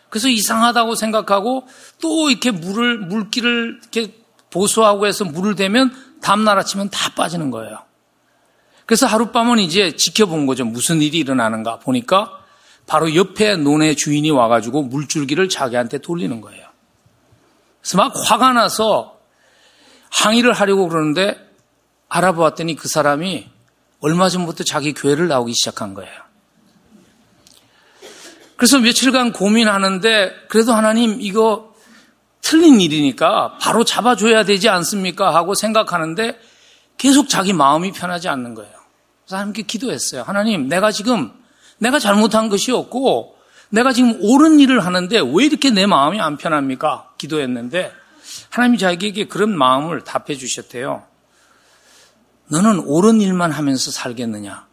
그래서 이상하다고 생각하고 또 이렇게 물을, 물기를 이렇게 보수하고 해서 물을 대면 다음날 아침엔 다 빠지는 거예요. 그래서 하룻밤은 이제 지켜본 거죠. 무슨 일이 일어나는가 보니까 바로 옆에 논의 주인이 와가지고 물줄기를 자기한테 돌리는 거예요. 그래서 막 화가 나서 항의를 하려고 그러는데 알아보았더니 그 사람이 얼마 전부터 자기 교회를 나오기 시작한 거예요. 그래서 며칠간 고민하는데 그래도 하나님 이거 틀린 일이니까 바로 잡아줘야 되지 않습니까? 하고 생각하는데 계속 자기 마음이 편하지 않는 거예요. 그래서 하나님께 기도했어요. 하나님, 내가 지금 내가 잘못한 것이 없고 내가 지금 옳은 일을 하는데 왜 이렇게 내 마음이 안 편합니까? 기도했는데 하나님이 자기에게 그런 마음을 답해 주셨대요. 너는 옳은 일만 하면서 살겠느냐?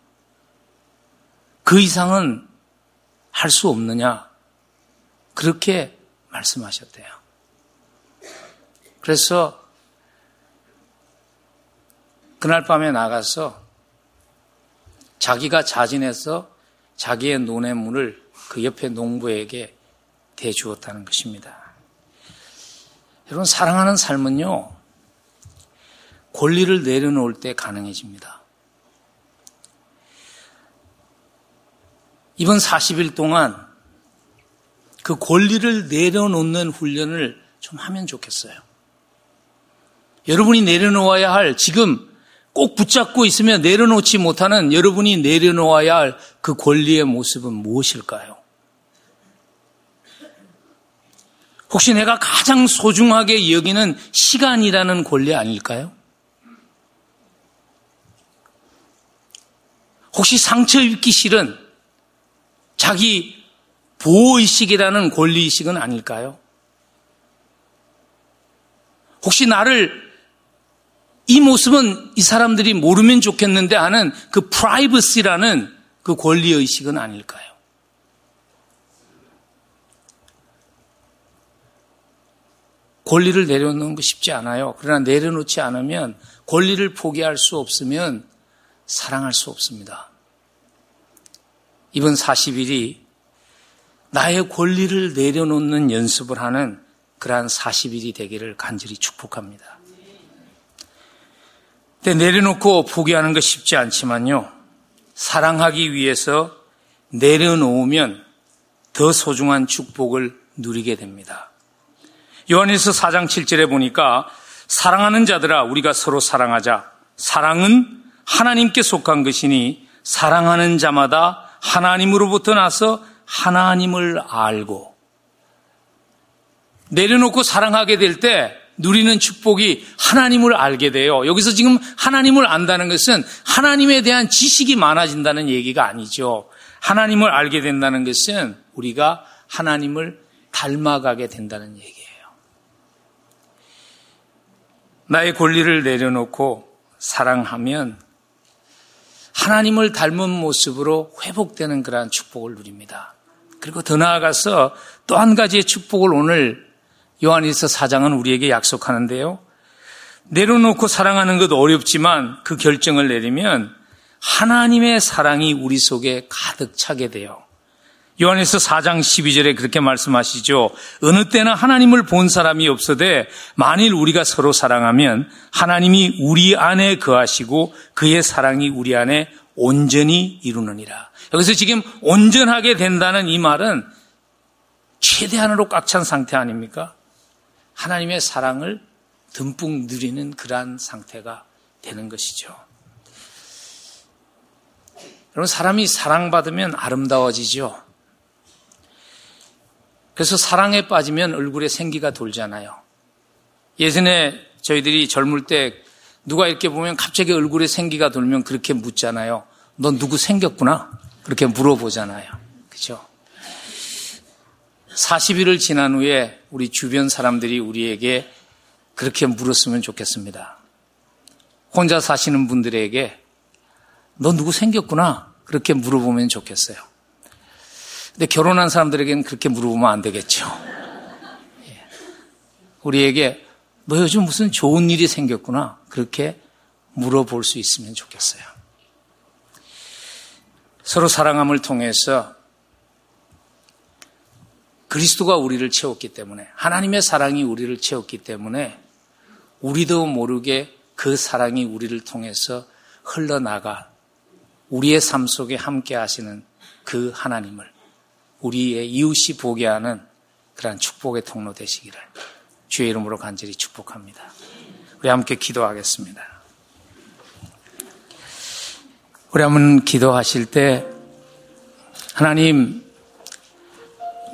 그 이상은 할 수 없느냐? 그렇게 말씀하셨대요. 그래서 그날 밤에 나가서 자기가 자진해서 자기의 논의 물을 그 옆에 농부에게 대주었다는 것입니다. 여러분, 사랑하는 삶은요, 권리를 내려놓을 때 가능해집니다. 이번 40일 동안 그 권리를 내려놓는 훈련을 좀 하면 좋겠어요. 여러분이 내려놓아야 할 지금 꼭 붙잡고 있으면 내려놓지 못하는 여러분이 내려놓아야 할 그 권리의 모습은 무엇일까요? 혹시 내가 가장 소중하게 여기는 시간이라는 권리 아닐까요? 혹시 상처 입기 싫은 자기 보호의식이라는 권리의식은 아닐까요? 혹시 나를 이 모습은 이 사람들이 모르면 좋겠는데 하는 그 프라이버시라는 그 권리의식은 아닐까요? 권리를 내려놓는 거 쉽지 않아요. 그러나 내려놓지 않으면 권리를 포기할 수 없으면 사랑할 수 없습니다. 이번 40일이 나의 권리를 내려놓는 연습을 하는 그러한 40일이 되기를 간절히 축복합니다. 근데 내려놓고 포기하는 것 쉽지 않지만요. 사랑하기 위해서 내려놓으면 더 소중한 축복을 누리게 됩니다. 요한일서 4장 7절에 보니까 사랑하는 자들아 우리가 서로 사랑하자 사랑은 하나님께 속한 것이니 사랑하는 자마다 하나님으로부터 나서 하나님을 알고 내려놓고 사랑하게 될 때 누리는 축복이 하나님을 알게 돼요. 여기서 지금 하나님을 안다는 것은 하나님에 대한 지식이 많아진다는 얘기가 아니죠. 하나님을 알게 된다는 것은 우리가 하나님을 닮아가게 된다는 얘기예요. 나의 권리를 내려놓고 사랑하면 하나님을 닮은 모습으로 회복되는 그러한 축복을 누립니다. 그리고 더 나아가서 또 한 가지의 축복을 오늘 요한일서 4장은 우리에게 약속하는데요. 내려놓고 사랑하는 것 어렵지만 그 결정을 내리면 하나님의 사랑이 우리 속에 가득 차게 돼요. 요한에서 4장 12절에 그렇게 말씀하시죠. 어느 때나 하나님을 본 사람이 없어되 만일 우리가 서로 사랑하면 하나님이 우리 안에 거하시고 그의 사랑이 우리 안에 온전히 이루느니라. 여기서 지금 온전하게 된다는 이 말은 최대한으로 꽉 찬 상태 아닙니까? 하나님의 사랑을 듬뿍 누리는 그러한 상태가 되는 것이죠. 여러분, 사람이 사랑받으면 아름다워지죠. 그래서 사랑에 빠지면 얼굴에 생기가 돌잖아요. 예전에 저희들이 젊을 때 누가 이렇게 보면 갑자기 얼굴에 생기가 돌면 그렇게 묻잖아요. 넌 누구 생겼구나? 그렇게 물어보잖아요. 그죠? 40일을 지난 후에 우리 주변 사람들이 우리에게 그렇게 물었으면 좋겠습니다. 혼자 사시는 분들에게 너 누구 생겼구나? 그렇게 물어보면 좋겠어요. 근데 결혼한 사람들에게는 그렇게 물어보면 안 되겠죠. 예. 우리에게 너 요즘 무슨 좋은 일이 생겼구나. 그렇게 물어볼 수 있으면 좋겠어요. 서로 사랑함을 통해서 그리스도가 우리를 채웠기 때문에 하나님의 사랑이 우리를 채웠기 때문에 우리도 모르게 그 사랑이 우리를 통해서 흘러나가 우리의 삶 속에 함께 하시는 그 하나님을 우리의 이웃이 보게 하는 그러한 축복의 통로 되시기를 주의 이름으로 간절히 축복합니다. 우리 함께 기도하겠습니다. 우리 한번 기도하실 때 하나님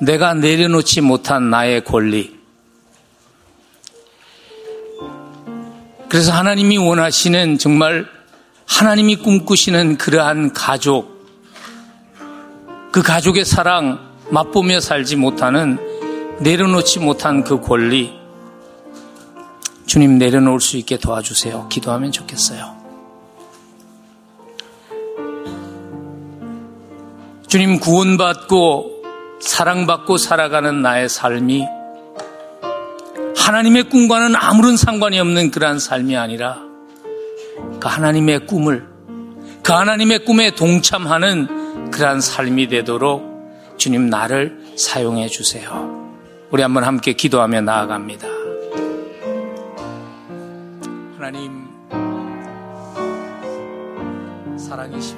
내가 내려놓지 못한 나의 권리 그래서 하나님이 원하시는 정말 하나님이 꿈꾸시는 그러한 가족 그 가족의 사랑 맛보며 살지 못하는 내려놓지 못한 그 권리 주님 내려놓을 수 있게 도와주세요. 기도하면 좋겠어요. 주님 구원받고 사랑받고 살아가는 나의 삶이 하나님의 꿈과는 아무런 상관이 없는 그러한 삶이 아니라 그 하나님의 꿈을 그 하나님의 꿈에 동참하는 그러한 삶이 되도록 주님 나를 사용해 주세요. 우리 한번 함께 기도하며 나아갑니다. 하나님, 사랑이 쉽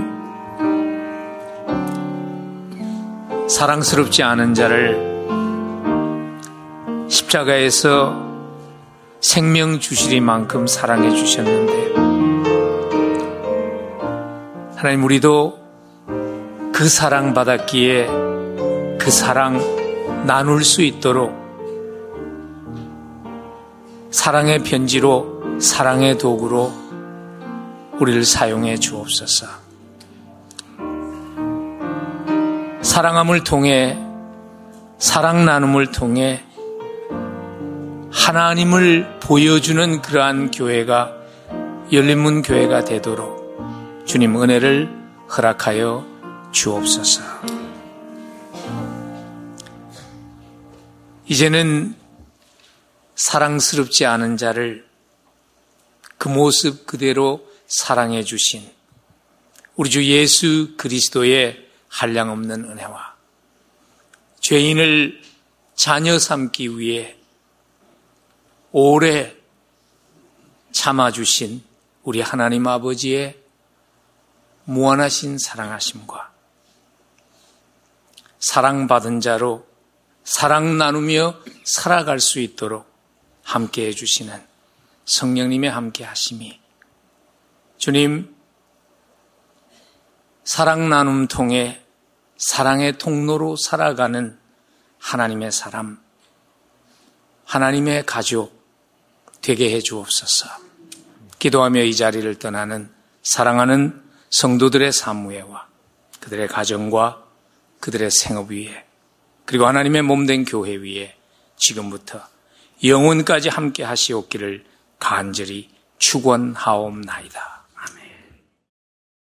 사랑스럽지 않은 자를 십자가에서 생명 주시리만큼 사랑해 주셨는데, 하나님, 우리도 그 사랑 받았기에 그 사랑 나눌 수 있도록 사랑의 편지로 사랑의 도구로 우리를 사용해 주옵소서. 사랑함을 통해 사랑 나눔을 통해 하나님을 보여주는 그러한 교회가 열린문 교회가 되도록 주님 은혜를 허락하여 주옵소서. 이제는 사랑스럽지 않은 자를 그 모습 그대로 사랑해 주신 우리 주 예수 그리스도의 한량없는 은혜와 죄인을 자녀 삼기 위해 오래 참아주신 우리 하나님 아버지의 무한하신 사랑하심과 사랑받은 자로 사랑 나누며 살아갈 수 있도록 함께 해주시는 성령님의 함께 하심이 주님 사랑 나눔 통해 사랑의 통로로 살아가는 하나님의 사람, 하나님의 가족 되게 해 주옵소서. 기도하며 이 자리를 떠나는 사랑하는 성도들의 사무회와 그들의 가정과 그들의 생업 위에 그리고 하나님의 몸된 교회 위에 지금부터 영혼까지 함께 하시옵기를 간절히 축원하옵나이다.